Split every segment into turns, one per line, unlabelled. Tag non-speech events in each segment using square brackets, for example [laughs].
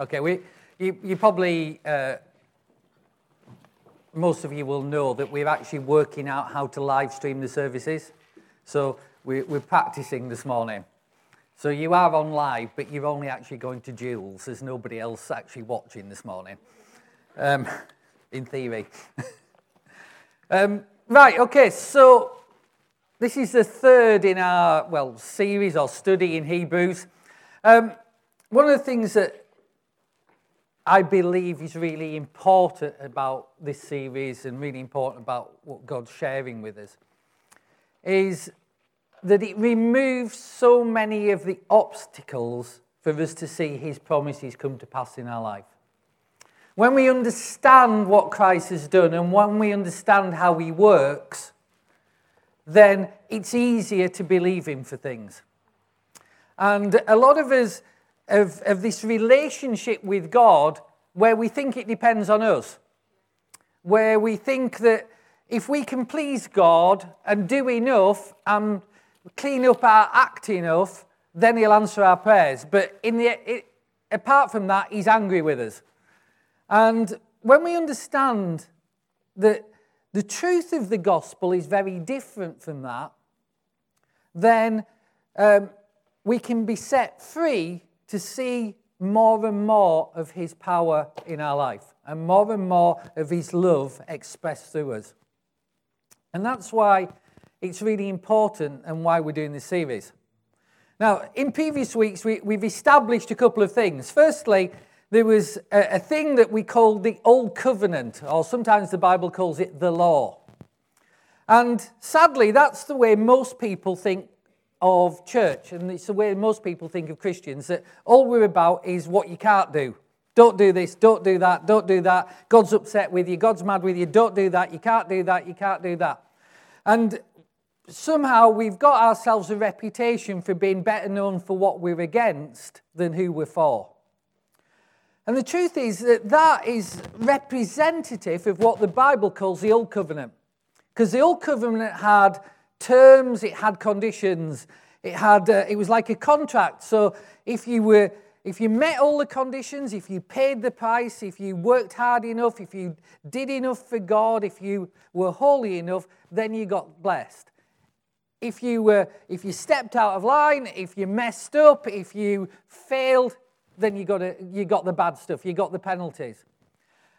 Okay, we, you, you probably, uh, most of you will know that we're actually working out how to live stream the services. So we, we're practicing this morning. So you are on live, but you're only actually going to Jules. There's nobody else actually watching this morning, um, [laughs] in theory. [laughs] um, right, okay, so this is the third in our, well, series or study in Hebrews. Um, one of the things that I believe is really important about this series and really important about what God's sharing with us is that it removes so many of the obstacles for us to see his promises come to pass in our life. When we understand what Christ has done and when we understand how he works, then it's easier to believe him for things. And a lot of us of, of this relationship with God where we think it depends on us, where we think that if we can please God and do enough and clean up our act enough, then He'll answer our prayers. But in the, it, apart from that, He's angry with us. And when we understand that the truth of the gospel is very different from that, then um, we can be set free to see more and more of his power in our life and more and more of his love expressed through us. And that's why it's really important and why we're doing this series. Now, in previous weeks, we, have established a couple of things. Firstly, there was a, a thing that we called the Old Covenant, or sometimes the Bible calls it the law. And sadly, that's the way most people think of church, and it's the way most people think of Christians, that all we're about is what you can't do. Don't do this, don't do that, don't do that. God's upset with you, God's mad with you, don't do that, you can't do that, you can't do that. And somehow we've got ourselves a reputation for being better known for what we're against than who we're for. And the truth is that that is representative of what the Bible calls the Old Covenant. Because the Old Covenant had terms, it had conditions. It, had, uh, it was like a contract. So if you, were, if you met all the conditions, if you paid the price, if you worked hard enough, if you did enough for God, if you were holy enough, then you got blessed. If you, were, if you stepped out of line, if you messed up, if you failed, then you got, a, you got the bad stuff, you got the penalties.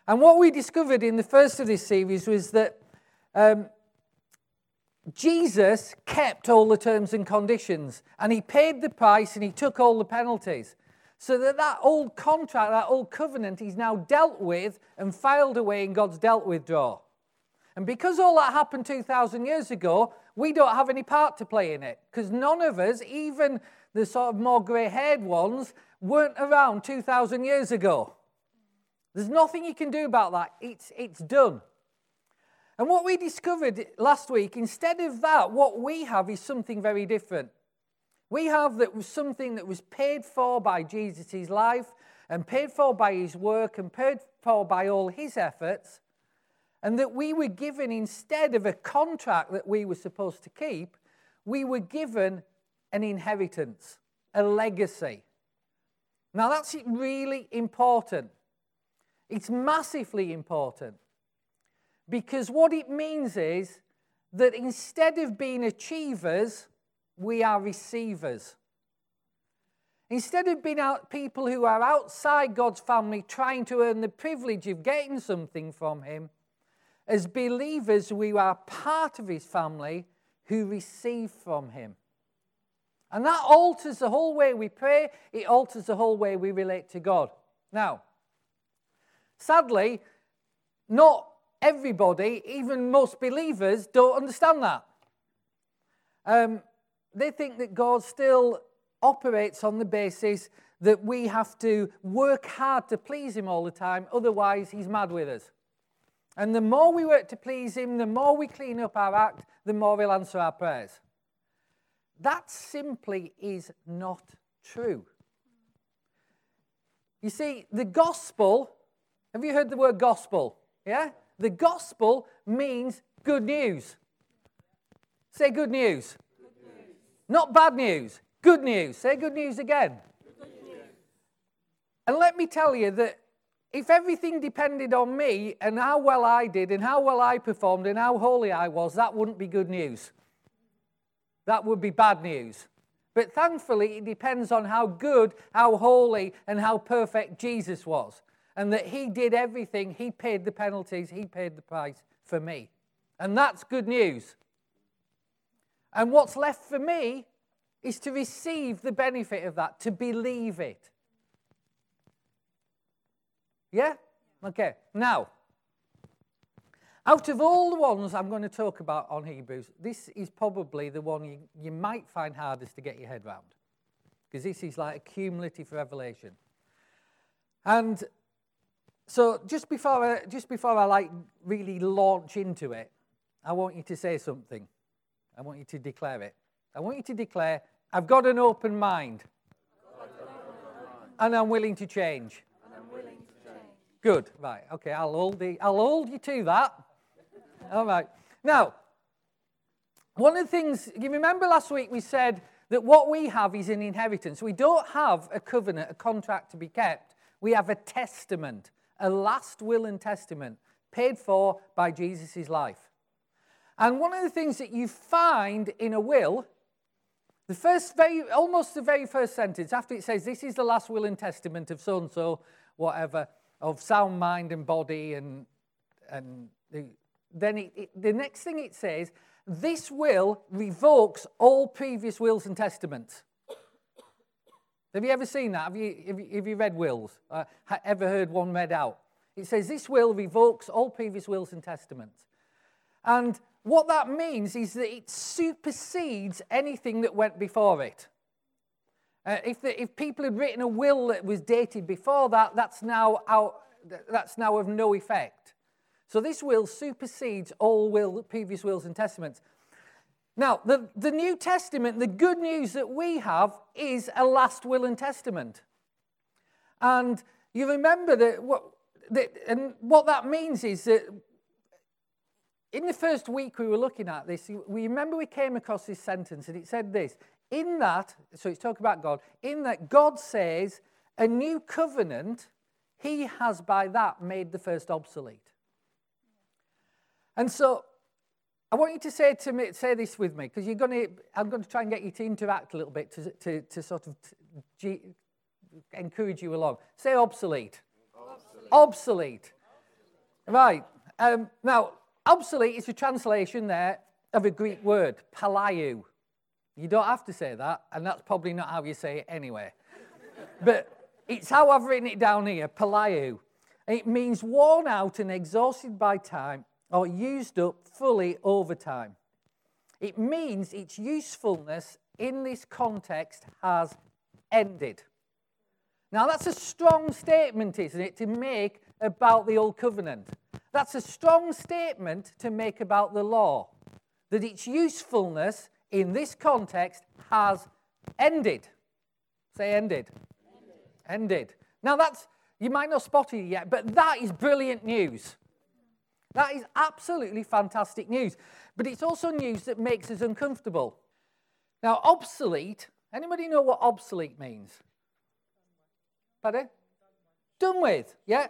And what we discovered in the first of this series was that um, Jesus kept all the terms and conditions and he paid the price and he took all the penalties. So that that old contract, that old covenant he's now dealt with and filed away in God's dealt with drawer. And because all that happened 2,000 years ago, we don't have any part to play in it. Because none of us, even the sort of more grey haired ones, weren't around 2,000 years ago. There's nothing you can do about that. It's, it's done. And what we discovered last week, instead of that, what we have is something very different. We have that was something that was paid for by Jesus' life and paid for by his work and paid for by all his efforts. And that we were given, instead of a contract that we were supposed to keep, we were given an inheritance, a legacy. Now, that's really important. It's massively important. Because what it means is that instead of being achievers, we are receivers. Instead of being out, people who are outside God's family trying to earn the privilege of getting something from Him, as believers, we are part of His family who receive from Him. And that alters the whole way we pray, it alters the whole way we relate to God. Now, sadly, not everybody, even most believers, don't understand that. Um, they think that God still operates on the basis that we have to work hard to please Him all the time, otherwise, He's mad with us. And the more we work to please Him, the more we clean up our act, the more He'll answer our prayers. That simply is not true. You see, the gospel, have you heard the word gospel? Yeah? The gospel means good news. Say good news. Not bad news. Good news. Say good news again. And let me tell you that if everything depended on me and how well I did and how well I performed and how holy I was, that wouldn't be good news. That would be bad news. But thankfully, it depends on how good, how holy, and how perfect Jesus was. And that he did everything, he paid the penalties, he paid the price for me. And that's good news. And what's left for me is to receive the benefit of that, to believe it. Yeah? Okay. Now, out of all the ones I'm going to talk about on Hebrews, this is probably the one you, you might find hardest to get your head around. Because this is like a cumulative revelation. And so just before I, just before I like really launch into it, I want you to say something. I want you to declare it. I want you to declare, I've got an open mind. And I'm willing to change. Good. Right. Okay. I'll hold, the, I'll hold you to that. All right. Now, one of the things, you remember last week we said that what we have is an inheritance. We don't have a covenant, a contract to be kept. We have a testament, a last will and testament paid for by Jesus' life. And one of the things that you find in a will, the first, very, almost the very first sentence, after it says, This is the last will and testament of so and so, whatever, of sound mind and body, and, and the, then it, it, the next thing it says, this will revokes all previous wills and testaments. Have you ever seen that? Have you, have you, have you read wills? Uh, ever heard one read out? It says, This will revokes all previous wills and testaments. And what that means is that it supersedes anything that went before it. Uh, if, the, if people had written a will that was dated before that, that's now, out, that's now of no effect. So this will supersedes all will, previous wills and testaments. Now, the, the New Testament, the good news that we have is a last will and testament. And you remember that what, that, and what that means is that in the first week we were looking at this, we remember we came across this sentence and it said this in that, so it's talking about God, in that God says a new covenant, he has by that made the first obsolete. And so I want you to say to me, say this with me, because you're going to, I'm going to try and get you to interact a little bit to, to, to sort of encourage you along. Say obsolete. Obsolete. obsolete. Right. Um, now, obsolete is a translation there of a Greek word, palaiou. You don't have to say that, and that's probably not how you say it anyway. but it's how I've written it down here, palaiou. It means worn out and exhausted by time or used up fully over time. It means its usefulness in this context has ended. Now, that's a strong statement, isn't it, to make about the Old Covenant? That's a strong statement to make about the law, that its usefulness in this context has ended. Say ended. Ended. ended. Now that's, you might not spot it yet, but that is brilliant news. That is absolutely fantastic news. But it's also news that makes us uncomfortable. Now, obsolete, anybody know what obsolete means? Pardon? Done with, yeah?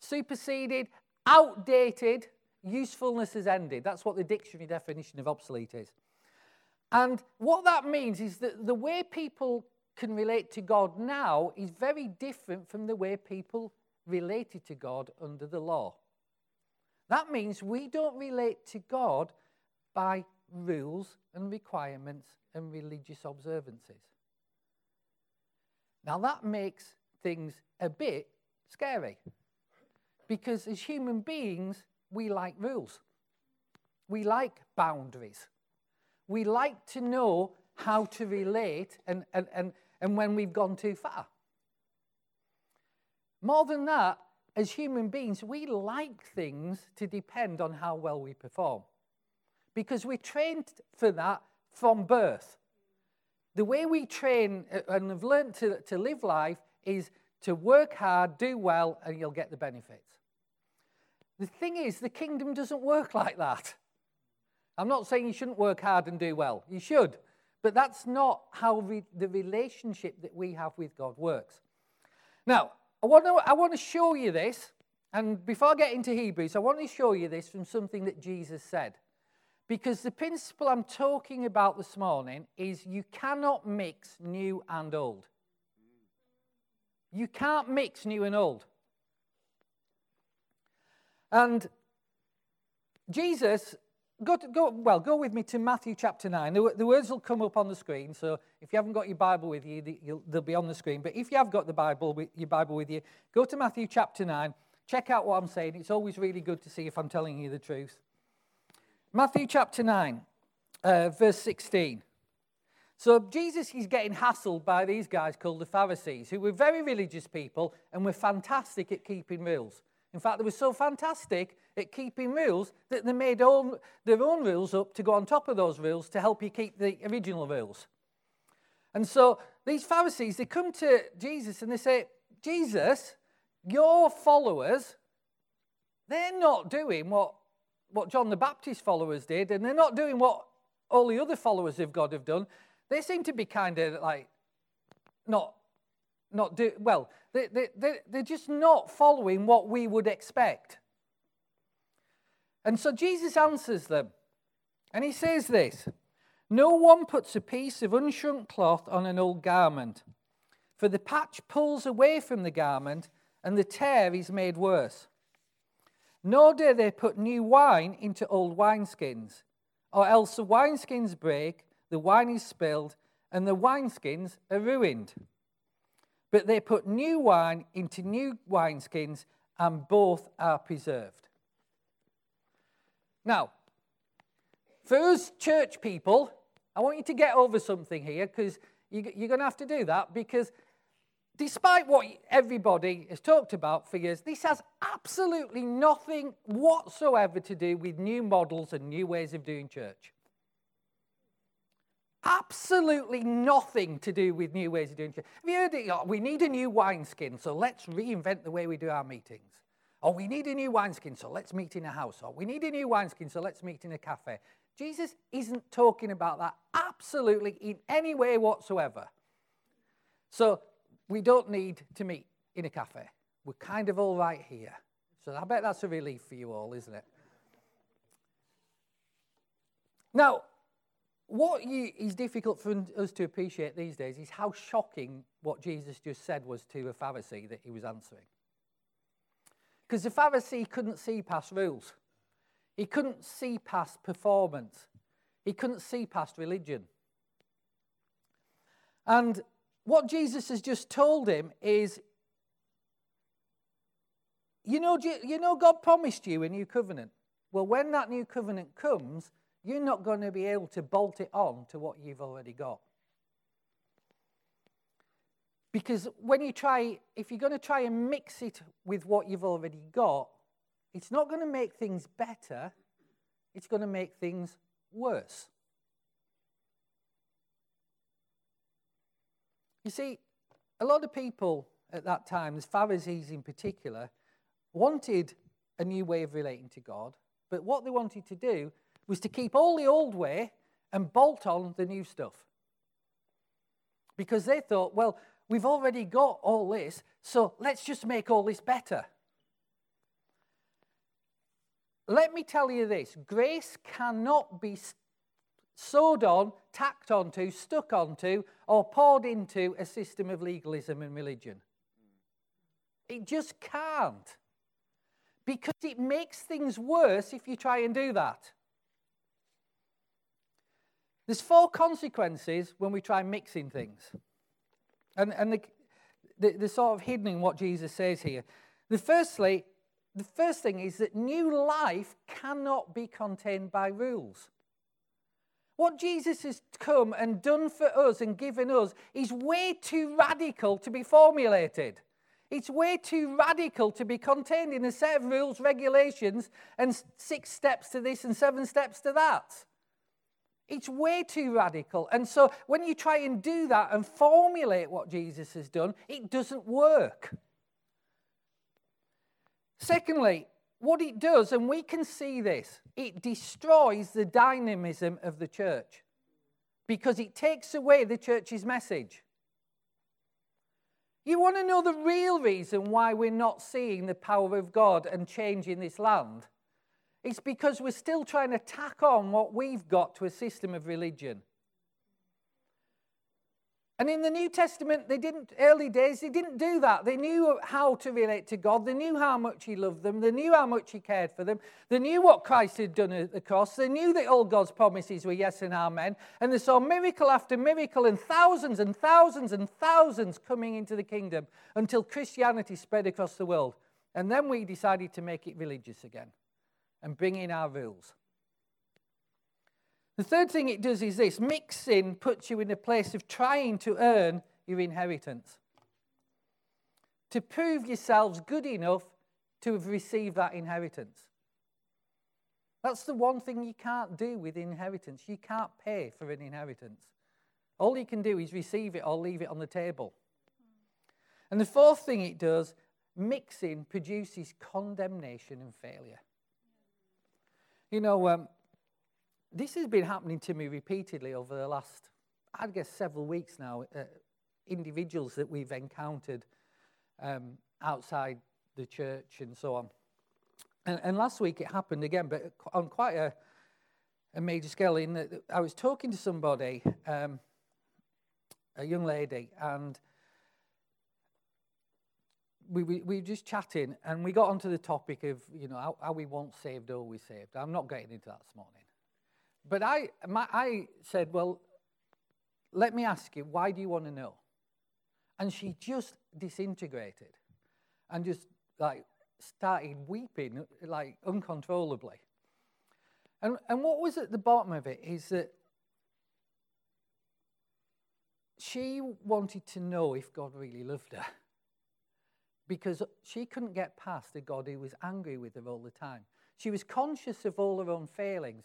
Superseded, outdated, usefulness has ended. That's what the dictionary definition of obsolete is. And what that means is that the way people can relate to God now is very different from the way people related to God under the law. That means we don't relate to God by rules and requirements and religious observances. Now, that makes things a bit scary because as human beings, we like rules. We like boundaries. We like to know how to relate and, and, and, and when we've gone too far. More than that, as human beings, we like things to depend on how well we perform because we're trained for that from birth. The way we train uh, and have learned to, to live life is to work hard, do well, and you'll get the benefits. The thing is, the kingdom doesn't work like that. I'm not saying you shouldn't work hard and do well. You should. But that's not how re- the relationship that we have with God works. Now, I want to, I want to show you this, and before I get into Hebrews, I want to show you this from something that Jesus said. Because the principle I'm talking about this morning is you cannot mix new and old. You can't mix new and old. And Jesus, go, to, go well, go with me to Matthew chapter 9. The, the, words will come up on the screen, so if you haven't got your Bible with you, they'll be on the screen. But if you have got the Bible, your Bible with you, go to Matthew chapter 9. Check out what I'm saying. It's always really good to see if I'm telling you the truth. Matthew chapter 9, uh, verse 16. So Jesus is getting hassled by these guys called the Pharisees, who were very religious people and were fantastic at keeping rules. In fact, they were so fantastic at keeping rules that they made own, their own rules up to go on top of those rules to help you keep the original rules. And so these Pharisees, they come to Jesus and they say, Jesus, your followers, they're not doing what, what John the Baptist followers did, and they're not doing what all the other followers of God have done. They seem to be kind of like not, not do well. They, they, they, they're just not following what we would expect. And so Jesus answers them, and he says this No one puts a piece of unshrunk cloth on an old garment, for the patch pulls away from the garment, and the tear is made worse. Nor do they put new wine into old wineskins, or else the wineskins break, the wine is spilled, and the wineskins are ruined. But they put new wine into new wineskins, and both are preserved. Now, for us church people, I want you to get over something here because you're going to have to do that because despite what everybody has talked about for years, this has absolutely nothing whatsoever to do with new models and new ways of doing church. Absolutely nothing to do with new ways of doing church. Have you heard it? Oh, we need a new wineskin, so let's reinvent the way we do our meetings. Oh, we need a new wineskin, so let's meet in a house. Or we need a new wineskin, so let's meet in a cafe. Jesus isn't talking about that absolutely in any way whatsoever. So we don't need to meet in a cafe. We're kind of all right here. So I bet that's a relief for you all, isn't it? Now, what you, is difficult for us to appreciate these days is how shocking what Jesus just said was to a Pharisee that he was answering. Because the Pharisee couldn't see past rules, he couldn't see past performance, he couldn't see past religion. And what Jesus has just told him is you know, you know, God promised you a new covenant. Well, when that new covenant comes, you're not going to be able to bolt it on to what you've already got. Because when you try, if you're going to try and mix it with what you've already got, it's not going to make things better, it's going to make things worse. You see, a lot of people at that time, the Pharisees in particular, wanted a new way of relating to God, but what they wanted to do was to keep all the old way and bolt on the new stuff. Because they thought, well, We've already got all this, so let's just make all this better. Let me tell you this grace cannot be sewed on, tacked onto, stuck onto, or poured into a system of legalism and religion. It just can't. Because it makes things worse if you try and do that. There's four consequences when we try mixing things. And, and the, the, the sort of hidden in what Jesus says here. The firstly, the first thing is that new life cannot be contained by rules. What Jesus has come and done for us and given us is way too radical to be formulated. It's way too radical to be contained in a set of rules, regulations, and six steps to this and seven steps to that. It's way too radical. And so when you try and do that and formulate what Jesus has done, it doesn't work. Secondly, what it does, and we can see this, it destroys the dynamism of the church because it takes away the church's message. You want to know the real reason why we're not seeing the power of God and change in this land? It's because we're still trying to tack on what we've got to a system of religion. And in the New Testament, they didn't, early days, they didn't do that. They knew how to relate to God. They knew how much He loved them. They knew how much He cared for them. They knew what Christ had done at the cross. They knew that all God's promises were yes and amen. And they saw miracle after miracle and thousands and thousands and thousands coming into the kingdom until Christianity spread across the world. And then we decided to make it religious again and bring in our rules. The third thing it does is this mixing puts you in a place of trying to earn your inheritance. To prove yourselves good enough to have received that inheritance. That's the one thing you can't do with inheritance. You can't pay for an inheritance. All you can do is receive it or leave it on the table. And the fourth thing it does, mixing produces condemnation and failure. You know, um, this has been happening to me repeatedly over the last, I guess, several weeks now. Uh, individuals that we've encountered um, outside the church and so on. And, and, last week it happened again, but on quite a, a major scale. In I was talking to somebody, um, a young lady, and we, we, we were just chatting, and we got onto the topic of, you know, how, we once saved, always saved. I'm not getting into that this morning. But I, my, I said, well, let me ask you, why do you want to know? And she just disintegrated and just like started weeping like uncontrollably. And, and what was at the bottom of it is that she wanted to know if God really loved her because she couldn't get past a God who was angry with her all the time. She was conscious of all her own failings.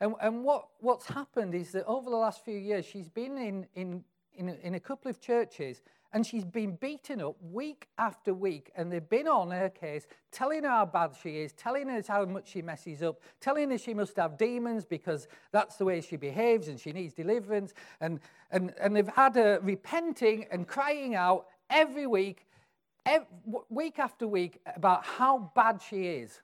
And, and what, what's happened is that over the last few years, she's been in, in, in, a, in a couple of churches and she's been beaten up week after week. And they've been on her case, telling her how bad she is, telling her how much she messes up, telling her she must have demons because that's the way she behaves and she needs deliverance. And, and, and they've had her repenting and crying out every week, week after week, about how bad she is.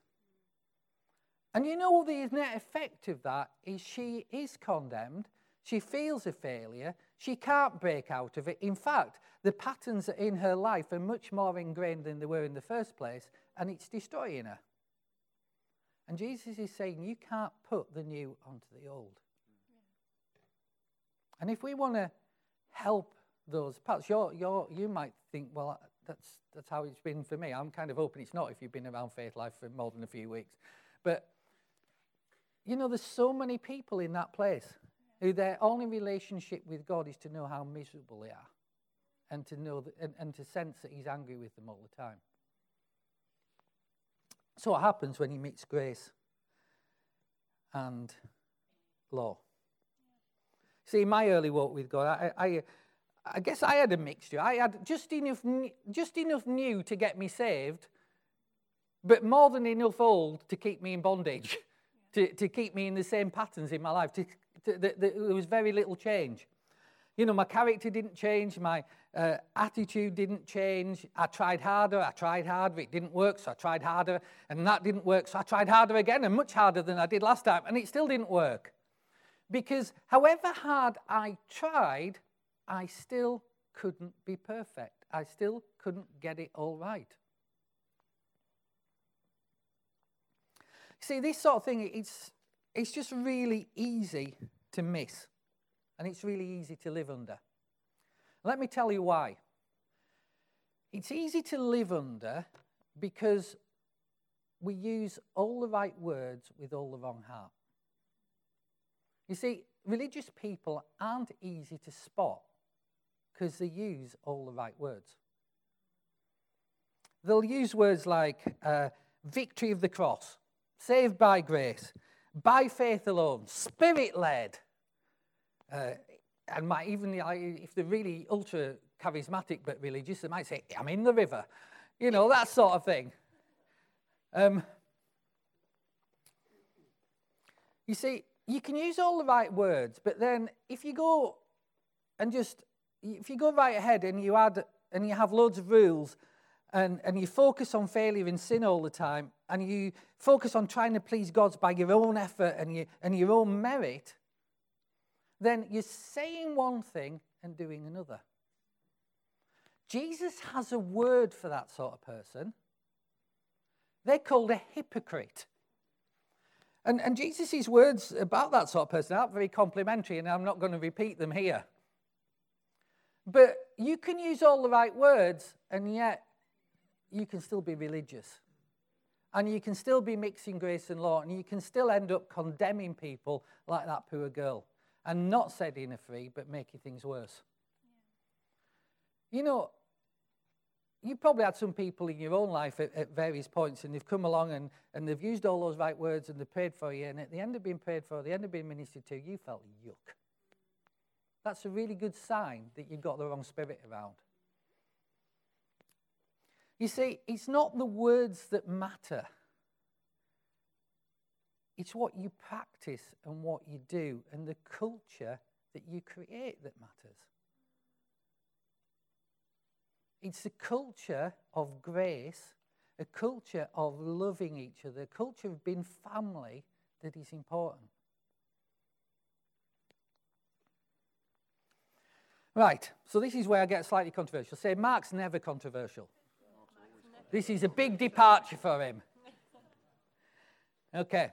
And you know the net effect of that is she is condemned, she feels a failure, she can't break out of it. In fact, the patterns in her life are much more ingrained than they were in the first place, and it's destroying her. And Jesus is saying, You can't put the new onto the old. And if we want to help those parts, you're, you're, you might think, Well, that's, that's how it's been for me. I'm kind of hoping it's not if you've been around faith life for more than a few weeks. But you know, there's so many people in that place who their only relationship with God is to know how miserable they are and to know that, and, and to sense that He's angry with them all the time. So what happens when He meets grace and law? See, my early walk with God, I, I, I guess I had a mixture. I had just enough, just enough new to get me saved, but more than enough old to keep me in bondage. to, to keep me in the same patterns in my life. To, to, the, the, there was very little change. You know, my character didn't change, my uh, attitude didn't change. I tried harder, I tried harder, it didn't work, so I tried harder, and that didn't work, so I tried harder again, and much harder than I did last time, and it still didn't work. Because however hard I tried, I still couldn't be perfect. I still couldn't get it all right. See, this sort of thing, it's, it's just really easy to miss. And it's really easy to live under. Let me tell you why. It's easy to live under because we use all the right words with all the wrong heart. You see, religious people aren't easy to spot because they use all the right words. They'll use words like uh, victory of the cross, saved by grace, by faith alone, spirit led. Uh, and might even, if they're really ultra charismatic but religious, they might say, I'm in the river. You know, that sort of thing. Um, you see, you can use all the right words, but then if you go and just, if you go right ahead and you add and you have loads of rules and, and you focus on failure and sin all the time, and you focus on trying to please God by your own effort and, you, and your own merit, then you're saying one thing and doing another. Jesus has a word for that sort of person. They're called a hypocrite. And, and Jesus' words about that sort of person aren't very complimentary, and I'm not going to repeat them here. But you can use all the right words, and yet you can still be religious. And you can still be mixing grace and law, and you can still end up condemning people like that poor girl and not setting her free, but making things worse. You know, you probably had some people in your own life at, at, various points, and they've come along and, and they've used all those right words and they've prayed for you, and at the end of being prayed for, the end of being ministered to, you felt yuck. That's a really good sign that you've got the wrong spirit around. You see, it's not the words that matter. It's what you practice and what you do and the culture that you create that matters. It's a culture of grace, a culture of loving each other, a culture of being family that is important. Right, so this is where I get slightly controversial. Say, Mark's never controversial. This is a big departure for him. Okay.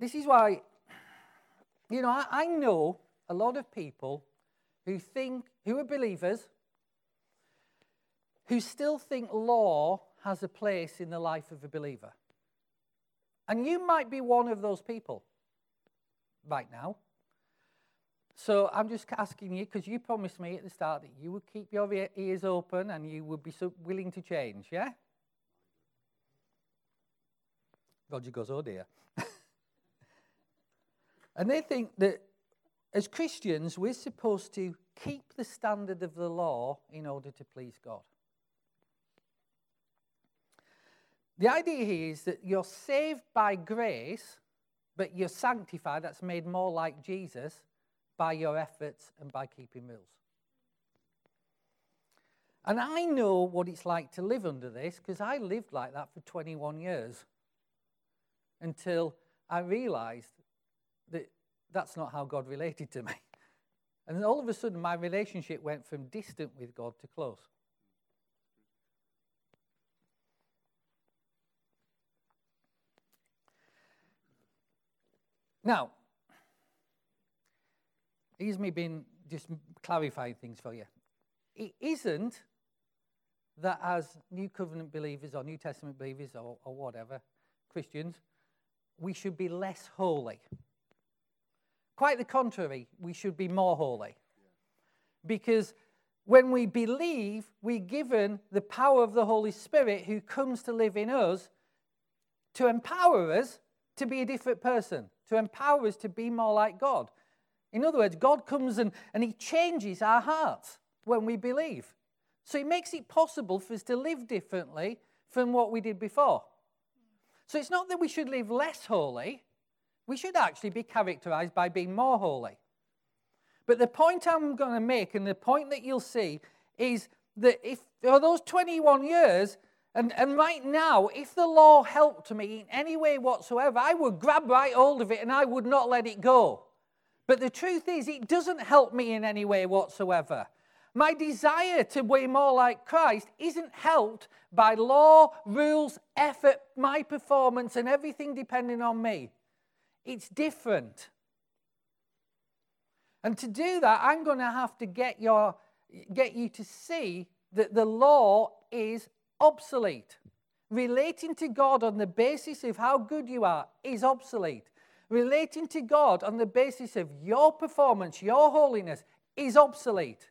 This is why, you know, I, I, know a lot of people who think, who are believers, who still think law has a place in the life of a believer. And you might be one of those people right now. So I'm just asking you, because you promised me at the start that you would keep your ears open and you would be so willing to change, yeah? Roger goes, oh dear. [laughs] and they think that as Christians, we're supposed to keep the standard of the law in order to please God. The idea here is that you're saved by grace, but you're sanctified, that's made more like Jesus, by your efforts and by keeping rules. And I know what it's like to live under this because I lived like that for 21 years until I realized that that's not how God related to me. [laughs] And all of a sudden, my relationship went from distant with God to close. Now, Here's me being just clarifying things for you. It isn't that as New Covenant believers or New Testament believers or, or whatever, Christians, we should be less holy. Quite the contrary, we should be more holy. Because when we believe, we're given the power of the Holy Spirit who comes to live in us to empower us to be a different person, to empower us to be more like God. In other words, God comes and, and He changes our hearts when we believe. So He makes it possible for us to live differently from what we did before. So it's not that we should live less holy, we should actually be characterized by being more holy. But the point I'm going to make, and the point that you'll see, is that if for those 21 years, and, and right now, if the law helped me in any way whatsoever, I would grab right hold of it and I would not let it go. But the truth is, it doesn't help me in any way whatsoever. My desire to be more like Christ isn't helped by law, rules, effort, my performance, and everything depending on me. It's different. And to do that, I'm going to have to get, your, get you to see that the law is obsolete. Relating to God on the basis of how good you are is obsolete relating to God on the basis of your performance, your holiness, is obsolete.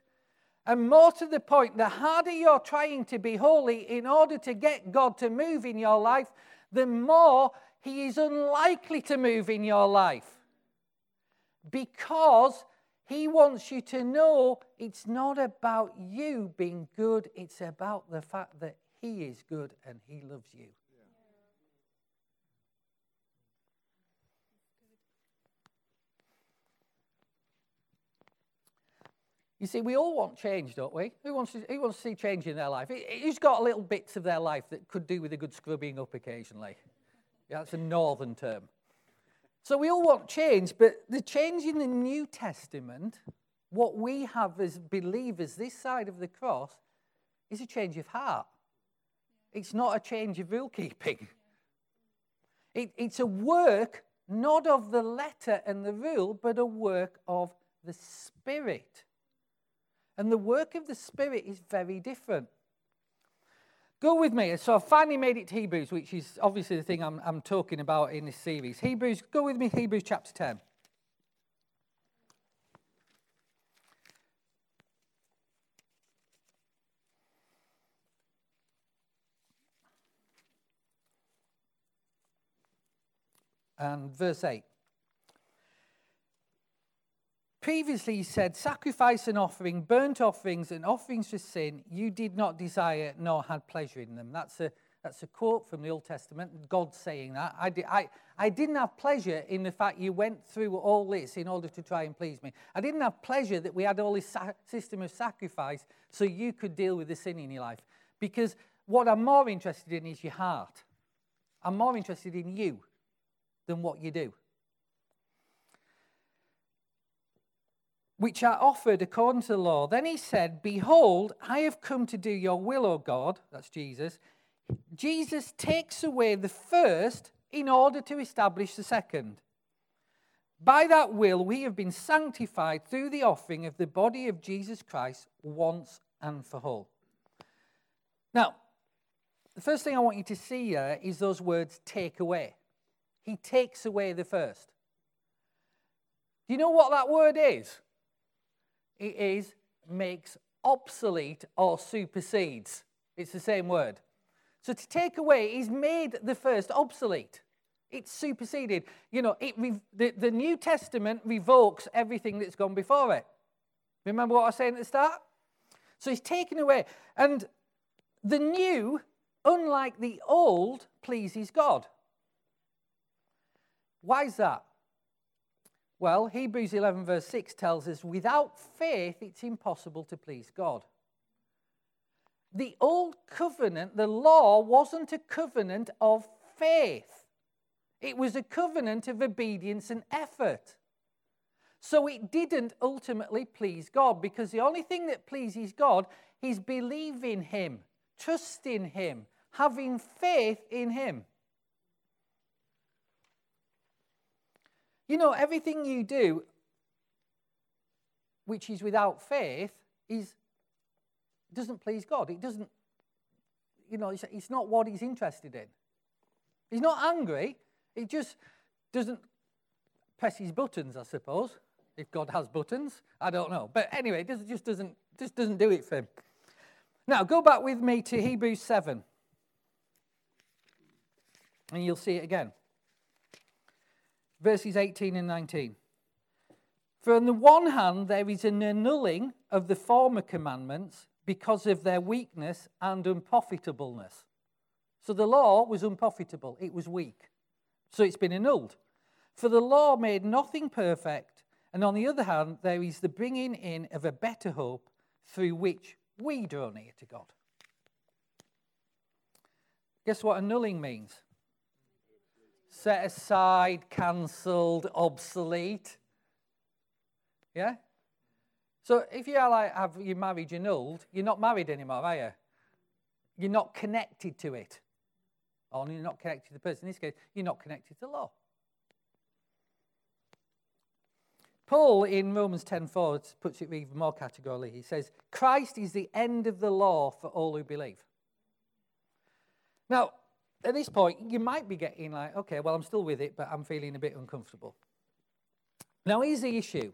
And more to the point, the harder you're trying to be holy in order to get God to move in your life, the more He is unlikely to move in your life. Because He wants you to know it's not about you being good, it's about the fact that He is good and He loves you. You see, we all want change, don't we? Who wants to, who wants to see change in their life? Who's got little bits of their life that could do with a good scrubbing up occasionally? Yeah, that's a northern term. So we all want change, but the change in the New Testament, what we have as believers this side of the cross, is a change of heart. It's not a change of rule keeping. It, it's a work not of the letter and the rule, but a work of the Spirit. And the work of the Spirit is very different. Go with me. So I've finally made it to Hebrews, which is obviously the thing I'm, I'm talking about in this series. Hebrews, go with me, Hebrews chapter 10. And verse 8. Previously, he said, Sacrifice and offering, burnt offerings, and offerings for sin, you did not desire nor had pleasure in them. That's a, that's a quote from the Old Testament, God saying that. I, did, I, I didn't have pleasure in the fact you went through all this in order to try and please me. I didn't have pleasure that we had all this sa- system of sacrifice so you could deal with the sin in your life. Because what I'm more interested in is your heart. I'm more interested in you than what you do. Which are offered according to the law. Then he said, Behold, I have come to do your will, O God. That's Jesus. Jesus takes away the first in order to establish the second. By that will, we have been sanctified through the offering of the body of Jesus Christ once and for all. Now, the first thing I want you to see here is those words take away. He takes away the first. Do you know what that word is? It is makes obsolete or supersedes. It's the same word. So to take away, he's made the first obsolete. It's superseded. You know, it the, the New Testament revokes everything that's gone before it. Remember what I was saying at the start? So he's taken away. And the new, unlike the old, pleases God. Why is that? Well, Hebrews 11, verse 6 tells us without faith, it's impossible to please God. The old covenant, the law, wasn't a covenant of faith, it was a covenant of obedience and effort. So it didn't ultimately please God because the only thing that pleases God is believing Him, trusting Him, having faith in Him. You know, everything you do which is without faith is doesn't please God. It doesn't, you know, it's, it's not what he's interested in. He's not angry. He just doesn't press his buttons, I suppose. If God has buttons, I don't know. But anyway, it just doesn't just doesn't do it for him. Now go back with me to Hebrews 7. And you'll see it again verses 18 and 19. For on the one hand, there is an annulling of the former commandments because of their weakness and unprofitableness. So the law was unprofitable, it was weak. So it's been annulled. For the law made nothing perfect, and on the other hand, there is the bringing in of a better hope through which we draw near to God. Guess what annulling means? Set aside, cancelled, obsolete. Yeah? So if you are like have your marriage annulled, you're not married anymore, are you? You're not connected to it. Or you're not connected to the person. In this case, you're not connected to law. Paul in Romans 10:4 puts it even more categorically. He says, Christ is the end of the law for all who believe. Now, at this point, you might be getting like, okay, well, I'm still with it, but I'm feeling a bit uncomfortable. Now, here's the issue.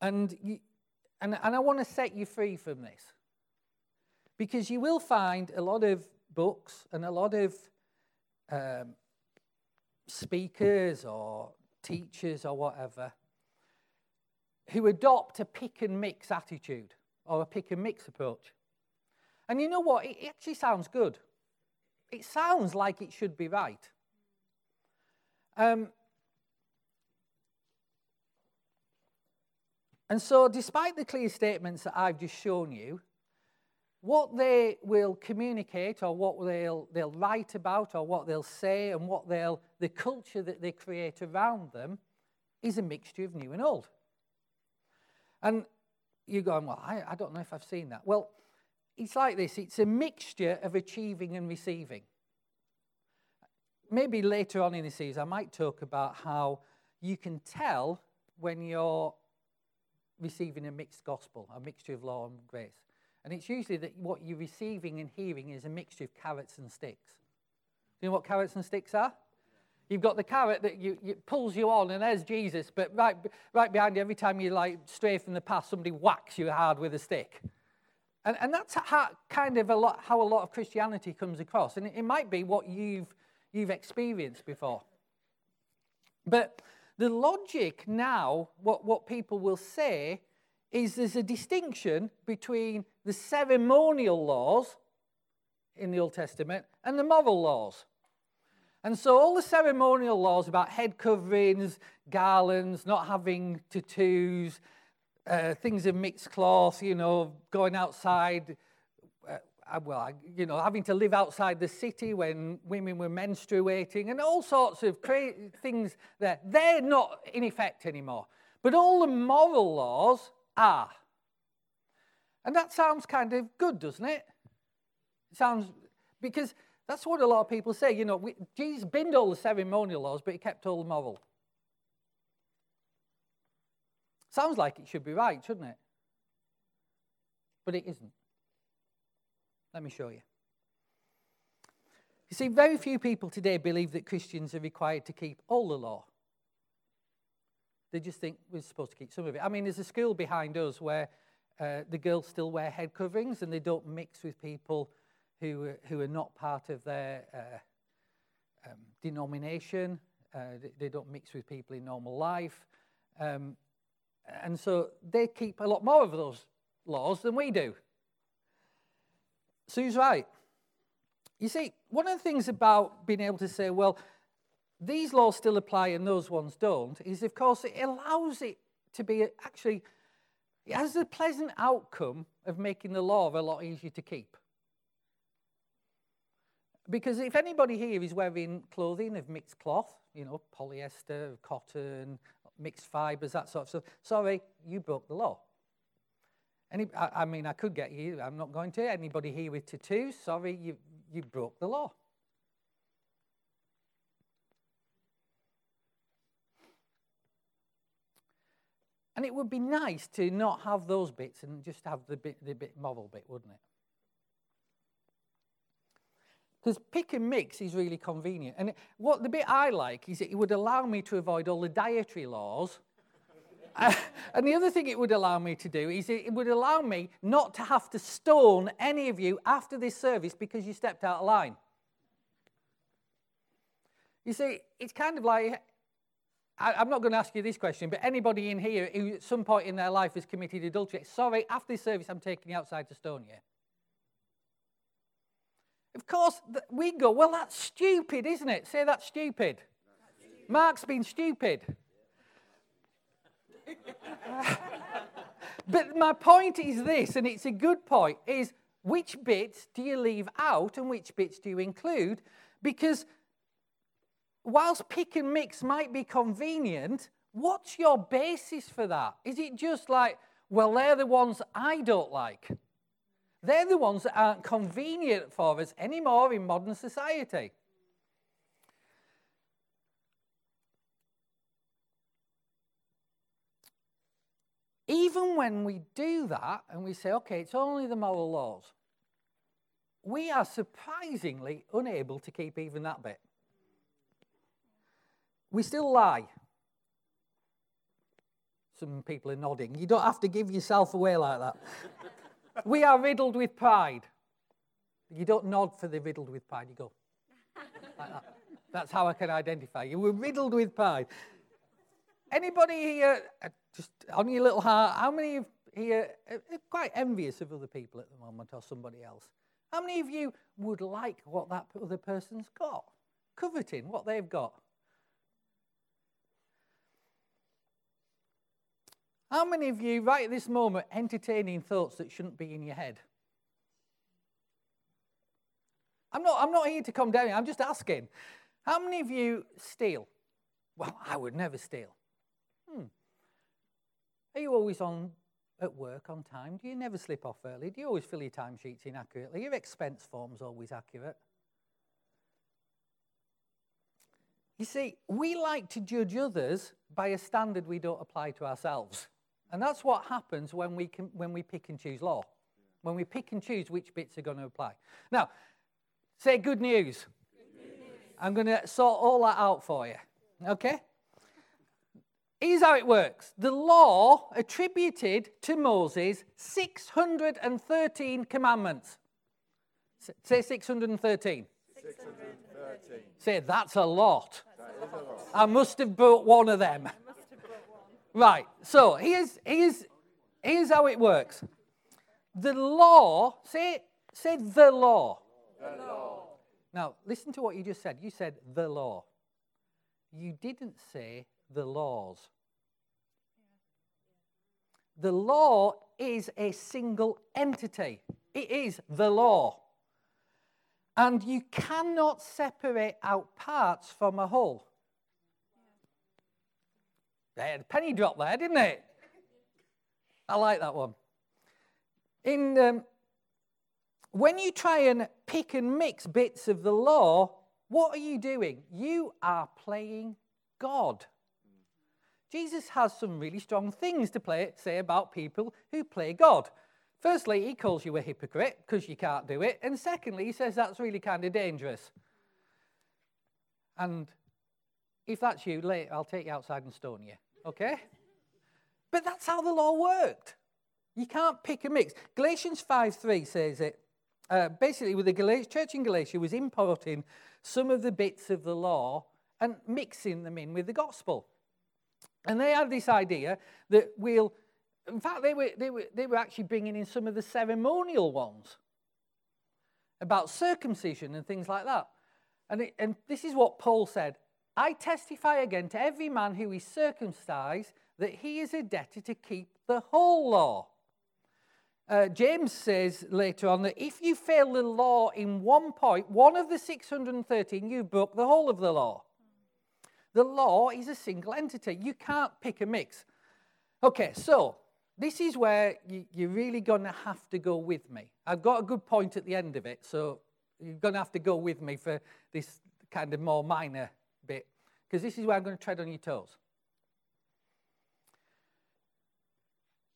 And, you, and, and I want to set you free from this. Because you will find a lot of books and a lot of um, speakers or teachers or whatever who adopt a pick and mix attitude or a pick and mix approach. And you know what? It actually sounds good. It sounds like it should be right. Um, And so, despite the clear statements that I've just shown you, what they will communicate or what they'll, they'll write about or what they'll say and what they'll, the culture that they create around them is a mixture of new and old. And you're going, well, I, I don't know if I've seen that. Well, it's like this it's a mixture of achieving and receiving. Maybe later on in the series, I might talk about how you can tell when you're receiving a mixed gospel, a mixture of law and grace. And it's usually that what you're receiving and hearing is a mixture of carrots and sticks. Do you know what carrots and sticks are? You've got the carrot that you, you, pulls you on, and there's Jesus, but right, right behind you, every time you like stray from the path, somebody whacks you hard with a stick. And, and that's how, kind of a lot, how a lot of Christianity comes across. And it, it might be what you've, you've experienced before. But the logic now, what, what people will say, is there's a distinction between the ceremonial laws in the Old Testament and the moral laws. And so all the ceremonial laws about head coverings, garlands, not having tattoos, uh, things of mixed cloth, you know, going outside, uh, well, you know, having to live outside the city when women were menstruating and all sorts of cra- things there. They're not in effect anymore. But all the moral laws are. And that sounds kind of good, doesn't it? Sounds, because that's what a lot of people say. You know, Jesus binned all the ceremonial laws, but he kept all the moral. Sounds like it should be right, shouldn't it? But it isn't. Let me show you. You see, very few people today believe that Christians are required to keep all the law. They just think we're supposed to keep some of it. I mean, there's a school behind us where uh, the girls still wear head coverings and they don't mix with people who, who are not part of their uh, um, denomination. Uh, they, don't mix with people in normal life. Um, and so they keep a lot more of those laws than we do. So Sue's right. You see, one of the things about being able to say, well, these laws still apply and those ones don't, is of course it allows it to be actually, it has the pleasant outcome of making the law a lot easier to keep. Because if anybody here is wearing clothing of mixed cloth, you know, polyester, cotton, mixed fibres, that sort of stuff, sorry, you broke the law. Any, I, I, mean, I could get you, I'm not going to. Anybody here with tattoos, sorry, you, you broke the law. And it would be nice to not have those bits and just have the bit, the bit moral bit, wouldn't it? Because pick and mix is really convenient. And what the bit I like is that it would allow me to avoid all the dietary laws. uh, [laughs] and the other thing it would allow me to do is it would allow me not to have to stone any of you after this service because you stepped out of line. You see, it's kind of like I, am not going to ask you this question, but anybody in here who at some point in their life has committed adultery, sorry, after this service, I'm taking you outside to stone you. Of course, we go, well, that's stupid, isn't it? Say that's stupid. Mark's been stupid. [laughs] but my point is this, and it's a good point, is which bits do you leave out and which bits do you include? Because whilst pick and mix might be convenient, what's your basis for that? Is it just like, well, they're the ones I don't like? They're the ones that aren't convenient for us anymore in modern society. Even when we do that and we say, okay, it's only the moral laws, we are surprisingly unable to keep even that bit. We still lie. Some people are nodding. You don't have to give yourself away like that. [laughs] [laughs] we are riddled with pride. You don't nod for the riddled with pride, you go [laughs] like that. That's how I can identify you. We're riddled with pride. Anybody here, uh, just on your little heart, how many of here are quite envious of other people at the moment or somebody else? How many of you would like what that other person's got? Coveting what they've got? How many of you, right at this moment, entertaining thoughts that shouldn't be in your head? I'm not, I'm not here to come down, I'm just asking. How many of you steal? Well, I would never steal. Hmm. Are you always on at work on time? Do you never slip off early? Do you always fill your timesheets in accurately? Your expense forms always accurate? You see, we like to judge others by a standard we don't apply to ourselves. And that's what happens when we, can, when we pick and choose law, when we pick and choose which bits are going to apply. Now, say good news. Good news. I'm going to sort all that out for you. Okay? Here's how it works the law attributed to Moses 613 commandments. Say 613. 613. Say, that's a lot. I must have brought one of them. Right, so here's, here's, here's how it works. The law, say, say the law.
The law.
Now, listen to what you just said. You said the law. You didn't say the laws. The law is a single entity, it is the law. And you cannot separate out parts from a whole. There, penny drop there, didn't it? I like that one. In um, when you try and pick and mix bits of the law, what are you doing? You are playing God. Jesus has some really strong things to play, say about people who play God. Firstly, he calls you a hypocrite because you can't do it. And secondly, he says that's really kind of dangerous. And if that's you, later I'll take you outside and stone you. Okay? But that's how the law worked. You can't pick and mix. Galatians 5:3 says it. Uh, basically, with the Gal- church in Galatia was importing some of the bits of the law and mixing them in with the gospel. And they had this idea that we'll, in fact, they were, they were, they were actually bringing in some of the ceremonial ones about circumcision and things like that. And, it, and this is what Paul said I testify again to every man who is circumcised that he is a debtor to keep the whole law. Uh, James says later on that if you fail the law in one point, one of the 613, you broke the whole of the law. The law is a single entity. You can't pick a mix. Okay, so this is where you, you're really going to have to go with me. I've got a good point at the end of it, so you're going to have to go with me for this kind of more minor because this is where I'm going to tread on your toes.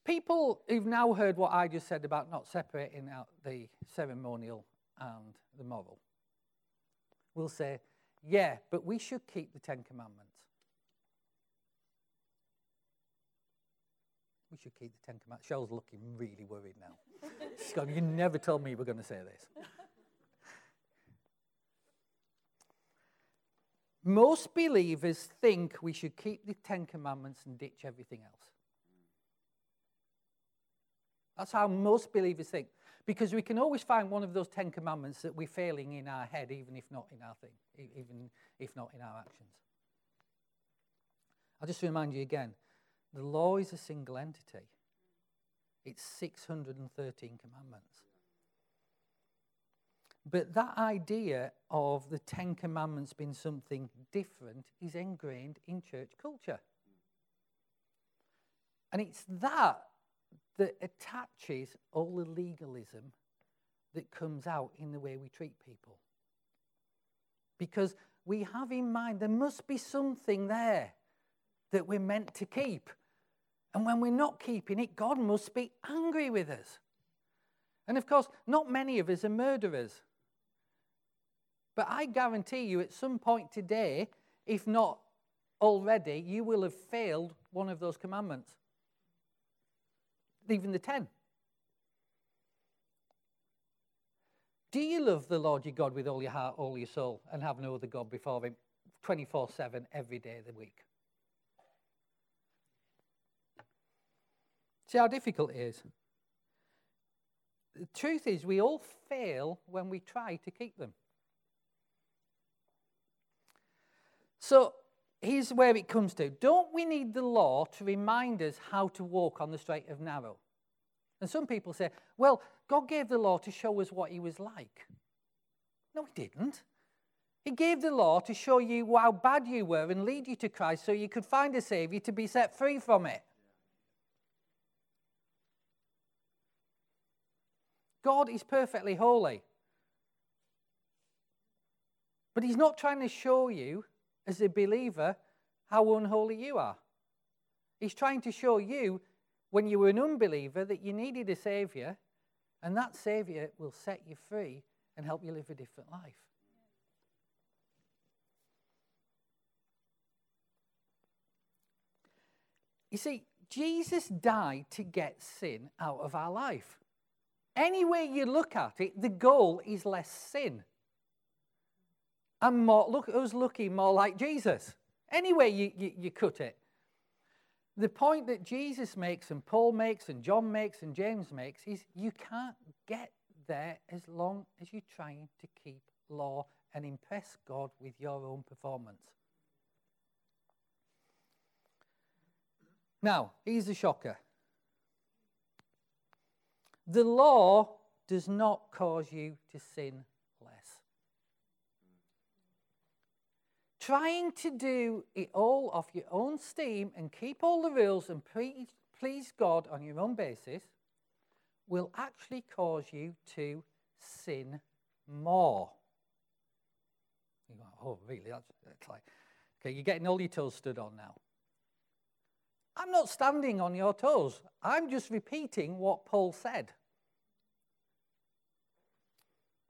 People who've now heard what I just said about not separating out the ceremonial and the moral will say, yeah, but we should keep the Ten Commandments. We should keep the Ten Commandments. Cheryl's looking really worried now. She's going, You never told me you were going to say this. Most believers think we should keep the Ten Commandments and ditch everything else. That's how most believers think. Because we can always find one of those Ten Commandments that we're failing in our head, even if not in our thing, even if not in our actions. I'll just remind you again the law is a single entity, it's 613 commandments. But that idea of the Ten Commandments being something different is ingrained in church culture. And it's that that attaches all the legalism that comes out in the way we treat people. Because we have in mind there must be something there that we're meant to keep. And when we're not keeping it, God must be angry with us. And of course, not many of us are murderers. But I guarantee you, at some point today, if not already, you will have failed one of those commandments even the ten. Do you love the Lord your God with all your heart, all your soul, and have no other God before Him 24 7 every day of the week? See how difficult it is? The truth is, we all fail when we try to keep them. So, here's where it comes to. Don't we need the law to remind us how to walk on the straight and narrow? And some people say, well, God gave the law to show us what he was like. No, he didn't. He gave the law to show you how bad you were and lead you to Christ so you could find a Savior to be set free from it. God is perfectly holy. But He's not trying to show you, as a believer, how unholy you are. He's trying to show you, when you were an unbeliever, that you needed a Savior, and that Savior will set you free and help you live a different life. You see, Jesus died to get sin out of our life. Any way you look at it, the goal is less sin. And more, look us looking more like Jesus. Anyway, you, you, you cut it. The point that Jesus makes, and Paul makes, and John makes, and James makes is you can't get there as long as you're trying to keep law and impress God with your own performance. Now, here's the shocker the law does not cause you to sin less. Trying to do it all off your own steam and keep all the rules and please, please God on your own basis will actually cause you to sin more. You oh, really? That's, that's like, okay, you're getting all your toes stood on now. I'm not standing on your toes. I'm just repeating what Paul said.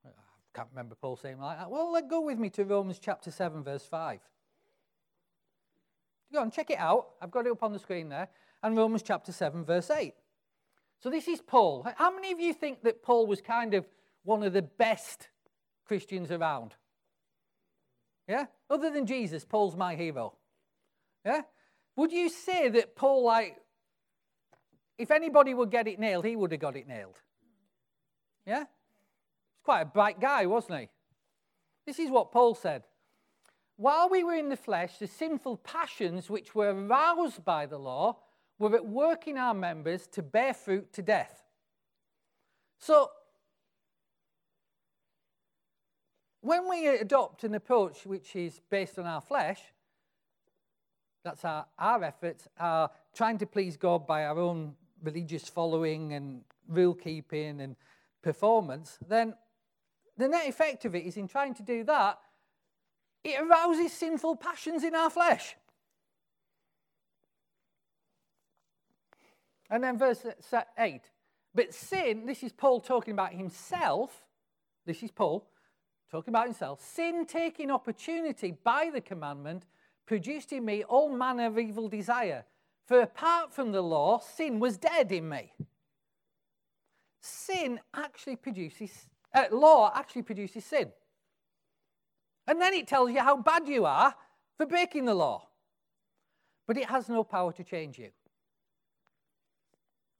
I can't remember Paul saying like that. Well, let go with me to Romans chapter 7, verse 5. Go and check it out. I've got it up on the screen there. And Romans chapter 7, verse 8. So this is Paul. How many of you think that Paul was kind of one of the best Christians around? Yeah? Other than Jesus, Paul's my hero. Yeah? Would you say that Paul, like, if anybody would get it nailed, he would have got it nailed? Yeah? Quite a bright guy, wasn't he? This is what Paul said. While we were in the flesh, the sinful passions which were aroused by the law were at work in our members to bear fruit to death. So, when we adopt an approach which is based on our flesh, that's our, our efforts, are trying to please God by our own religious following and rule keeping and performance, then the net effect of it is in trying to do that, it arouses sinful passions in our flesh. And then verse 8. But sin, this is Paul talking about himself. This is Paul talking about himself. Sin taking opportunity by the commandment produced in me all manner of evil desire. For apart from the law, sin was dead in me. Sin actually produces, uh, law actually produces sin. And then it tells you how bad you are for breaking the law. But it has no power to change you.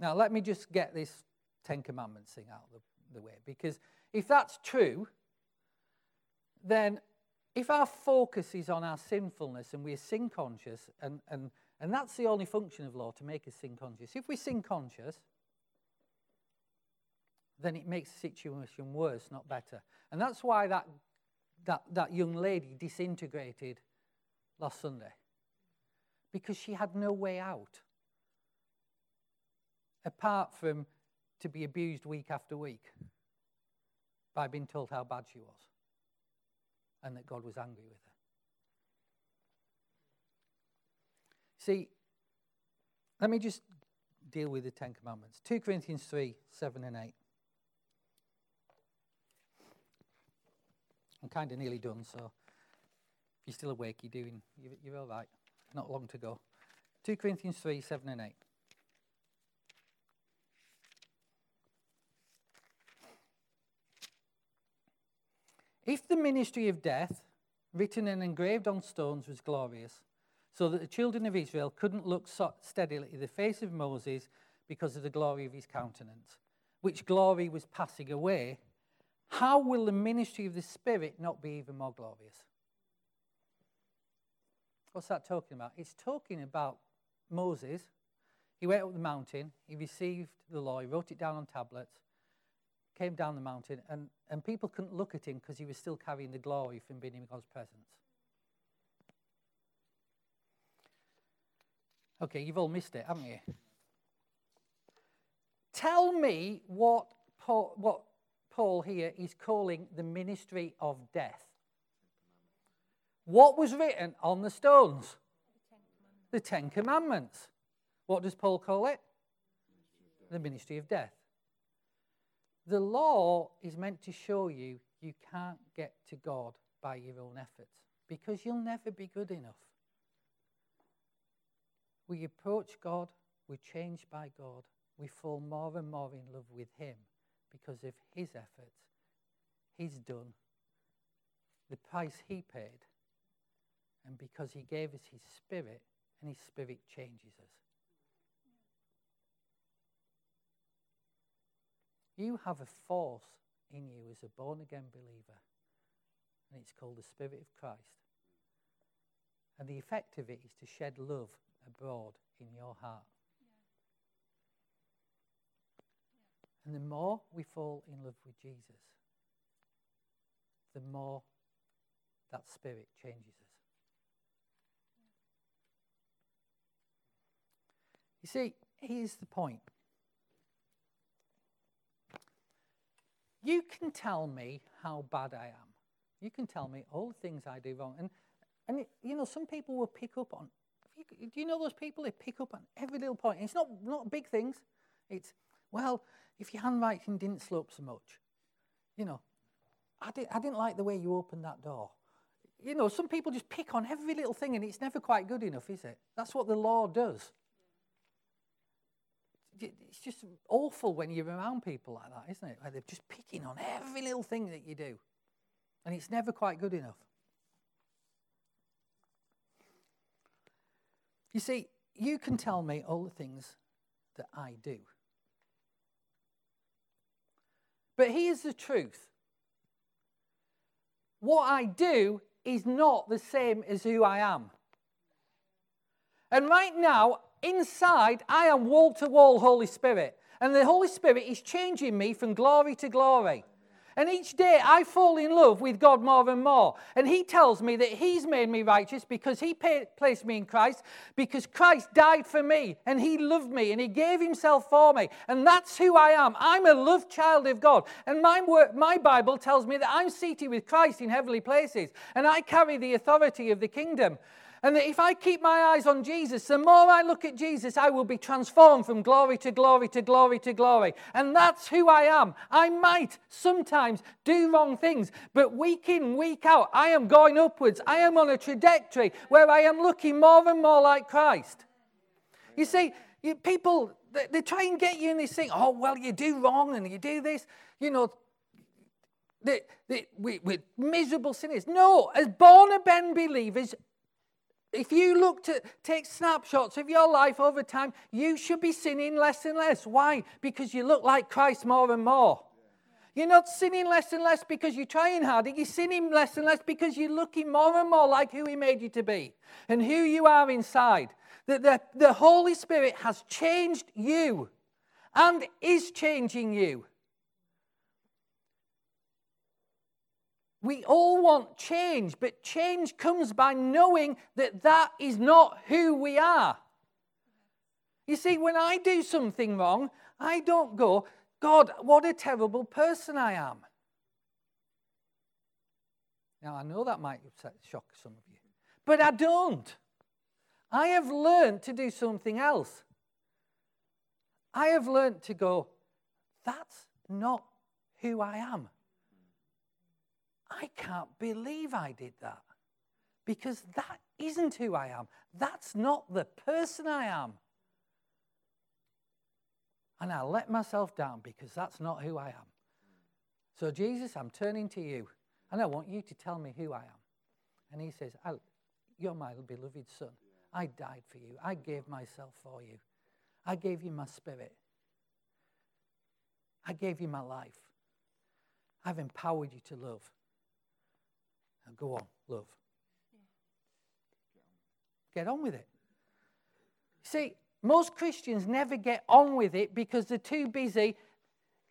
Now, let me just get this Ten Commandments thing out of the, the way. Because if that's true, then if our focus is on our sinfulness and we're sin conscious, and, and, and that's the only function of law to make us sin conscious, if we're sin conscious, then it makes the situation worse, not better. And that's why that, that, that young lady disintegrated last Sunday. Because she had no way out. Apart from to be abused week after week by being told how bad she was and that God was angry with her. See, let me just deal with the Ten Commandments 2 Corinthians 3 7 and 8. I'm kind of nearly done, so if you're still awake, you're doing, you're, you're all right. Not long to go. 2 Corinthians 3 7 and 8. If the ministry of death, written and engraved on stones, was glorious, so that the children of Israel couldn't look so steadily at the face of Moses because of the glory of his countenance, which glory was passing away, how will the ministry of the Spirit not be even more glorious? What's that talking about? It's talking about Moses. He went up the mountain, he received the law, he wrote it down on tablets, came down the mountain, and, and people couldn't look at him because he was still carrying the glory from being in God's presence. Okay, you've all missed it, haven't you? Tell me what what Paul here is calling the ministry of death. What was written on the stones? The Ten Commandments. What does Paul call it? The ministry of death. The law is meant to show you you can't get to God by your own efforts because you'll never be good enough. We approach God, we're changed by God, we fall more and more in love with Him because of His efforts. He's done the price He paid, and because He gave us His Spirit, and His Spirit changes us. You have a force in you as a born again believer, and it's called the Spirit of Christ. And the effect of it is to shed love abroad in your heart. And the more we fall in love with Jesus, the more that Spirit changes us. You see, here's the point. You can tell me how bad I am. You can tell me all the things I do wrong. And, and it, you know, some people will pick up on, you, do you know those people? They pick up on every little point. And it's not, not big things. It's, well, if your handwriting didn't slope so much, you know, I, did, I didn't like the way you opened that door. You know, some people just pick on every little thing and it's never quite good enough, is it? That's what the law does. It's just awful when you're around people like that, isn't it? They're just picking on every little thing that you do. And it's never quite good enough. You see, you can tell me all the things that I do. But here's the truth what I do is not the same as who I am. And right now, inside, I am wall to wall Holy Spirit. And the Holy Spirit is changing me from glory to glory. And each day I fall in love with God more and more. And He tells me that He's made me righteous because He placed me in Christ, because Christ died for me and He loved me and He gave Himself for me. And that's who I am. I'm a loved child of God. And my, my Bible tells me that I'm seated with Christ in heavenly places and I carry the authority of the kingdom. And that if I keep my eyes on Jesus, the more I look at Jesus, I will be transformed from glory to glory to glory to glory. And that's who I am. I might sometimes do wrong things, but week in, week out, I am going upwards. I am on a trajectory where I am looking more and more like Christ. You see, people, they, they try and get you in this thing, oh, well, you do wrong and you do this. You know, we, we're miserable sinners. No, as born again believers, if you look to take snapshots of your life over time, you should be sinning less and less. Why? Because you look like Christ more and more. You're not sinning less and less because you're trying harder. You're sinning less and less because you're looking more and more like who He made you to be and who you are inside. That the, the Holy Spirit has changed you and is changing you. We all want change, but change comes by knowing that that is not who we are. You see, when I do something wrong, I don't go, God, what a terrible person I am. Now, I know that might upset, shock some of you, but I don't. I have learned to do something else. I have learned to go, that's not who I am. I can't believe I did that because that isn't who I am. That's not the person I am. And I let myself down because that's not who I am. So, Jesus, I'm turning to you and I want you to tell me who I am. And he says, You're my beloved son. I died for you. I gave myself for you. I gave you my spirit. I gave you my life. I've empowered you to love. Now go on, love. get on with it. See, most Christians never get on with it because they're too busy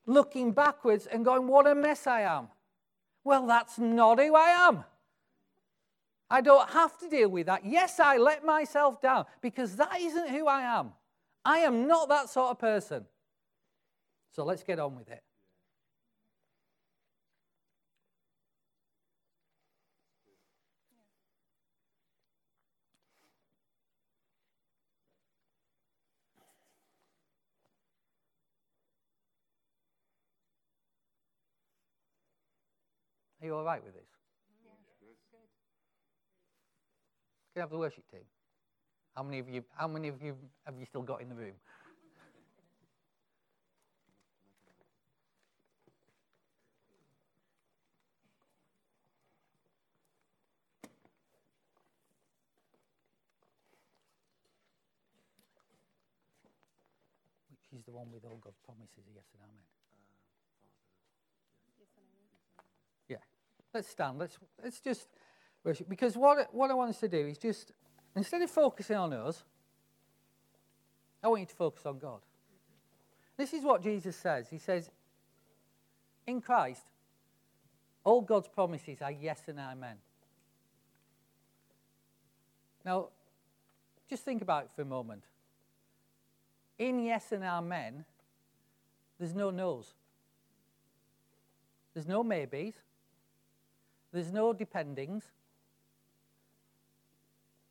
looking backwards and going, What a mess I am. Well, that's not who I am. I don't have to deal with that. Yes, I let myself down because that isn't who I am. I am not that sort of person. So let's get on with it. Are you all right with this? Yeah. Good. Can I have the worship team? How many of you? How many of you have you still got in the room? Which is the one with all God's promises, yes and amen. Yeah. Let's stand. Let's, let's just worship. Because what, what I want us to do is just, instead of focusing on us, I want you to focus on God. This is what Jesus says. He says, in Christ, all God's promises are yes and amen. Now, just think about it for a moment. In yes and amen, there's no no's. There's no maybes. There's no dependings.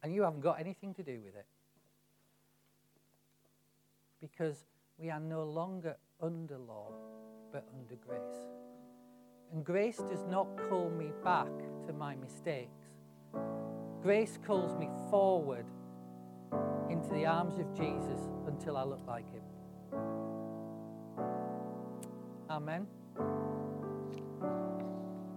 And you haven't got anything to do with it. Because we are no longer under law, but under grace. And grace does not call me back to my mistakes. Grace calls me forward into the arms of Jesus until I look like him. Amen.